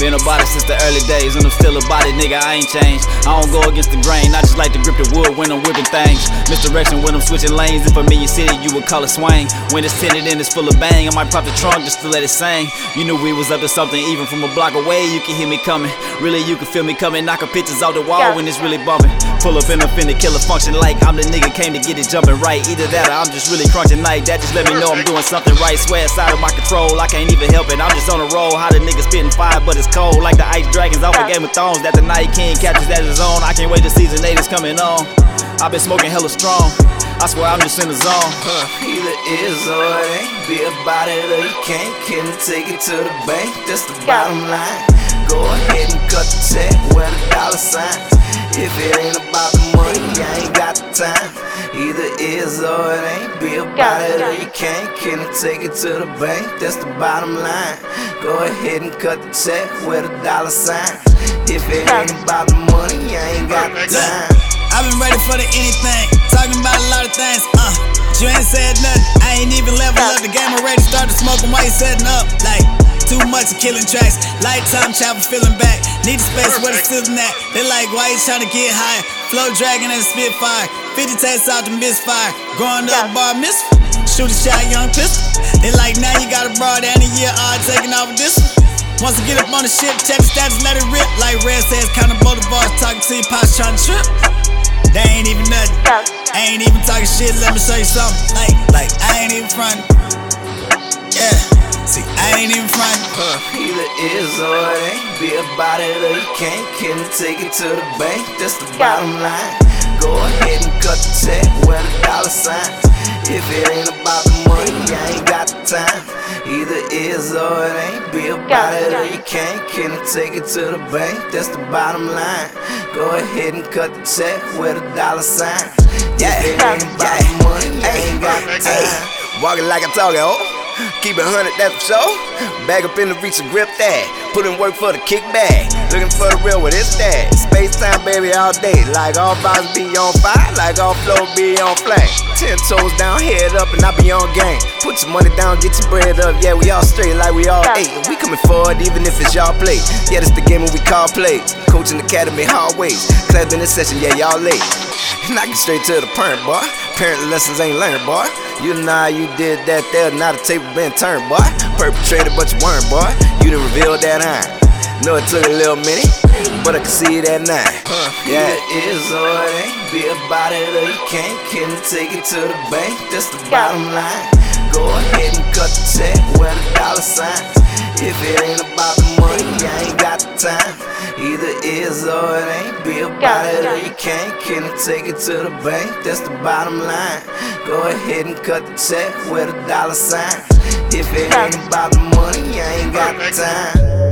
been about it since the early days, and I'm still about it, nigga. I ain't changed. I don't go against the grain, I just like to grip the wood when I'm whipping things. Misdirection when I'm switching lanes. If I'm in your city, you would call it swing. When it's tinted and it's full of bang, I might pop the trunk just to let it sing. You knew we was up to something, even from a block away, you can hear me coming. Really, you can feel me coming, knocking pictures off the wall when it's really bumping. Pull up in a finna killer function like I'm the nigga came to get it jumping right. Either that or I'm just really crunching night. That just let me know I'm doing something right. Swear it's out of my control, I can't even help it. I'm just on a roll. How the nigga spitting fire, but it's cold like the ice dragons off of Game of Thrones. That the Night King catches that his own. I can't wait till season 8 is coming on. I've been smoking hella strong. I swear I'm just in the zone. Huh, either is or it ain't. Be about it or you can't. Can take it to the bank. That's the bottom line. Go cut the check. with a dollar sign. If it ain't about the money, I ain't got the time. Either is or it ain't. Be about it or you can't. Can I take it to the bank? That's the bottom line. Go ahead and cut the check. with a dollar sign. If it ain't about the money, I ain't got the time. I've been ready for the anything, talking about a lot of things. Uh, you ain't said nothing. I ain't even level up the game already. Started smoking while you setting up. Like too much of killing tracks. Lifetime chopper feeling back. Need a space where the sitting at. They like why you trying to get high. Flow dragging and spitfire. 50 takes out the misfire. Growing up bar miss. Shoot a shot, young pistol. They like now you got a broad and a year odd taking off with this one. Once I get up on the ship, check the status, let it rip. Like Red says, kind of bars talking to your pops trying to trip. They ain't even nothing. I ain't even talking shit, let me show you something. Like, like, I ain't even frontin'. Yeah, see, I ain't even frontin'. Huh, either is or it ain't. Be about it or you can't. Can take it to the bank? That's the bottom line. Go ahead and cut the check with a dollar sign. If it ain't about the money, I ain't got the time. Either is or it ain't. Be about it or you can't. Can take it to the bank? That's the bottom line. Go ahead and cut the check with a dollar sign. Yeah, If it ain't about the money, I ain't got the time. Walking like I'm talking, oh. Keep it hundred, that's for sure. Bag up in the reach and grip that. Put in work for the kickback. Looking for the real with it's that. Space time, baby, all day. Like all vibes be on fire, like all flow be on flame. Ten toes down, head up, and I be on game. Put your money down, get your bread up. Yeah, we all straight like we all eight. We coming forward even if it's y'all play. Yeah, this the game we call play. Coaching academy hallways. Class been in session, yeah, y'all late. Knock it straight to the parent, boy. Parent lessons ain't learned, boy. You know how you did that there, now the table been turned, boy. Perpetrated, but you weren't, boy. You done revealed that iron. Know it took a little minute, but I can see it at nine. Yeah, Yeah. it is or it ain't. Be about it or you can't. Can take it to the bank? That's the bottom line. Go ahead and cut the check where the dollar signs. If it ain't about the money, I ain't got the time. Either is or it ain't. Be about it or you can't. Can I take it to the bank? That's the bottom line. Go ahead and cut the check with a dollar sign. If it ain't about the money, I ain't got the time.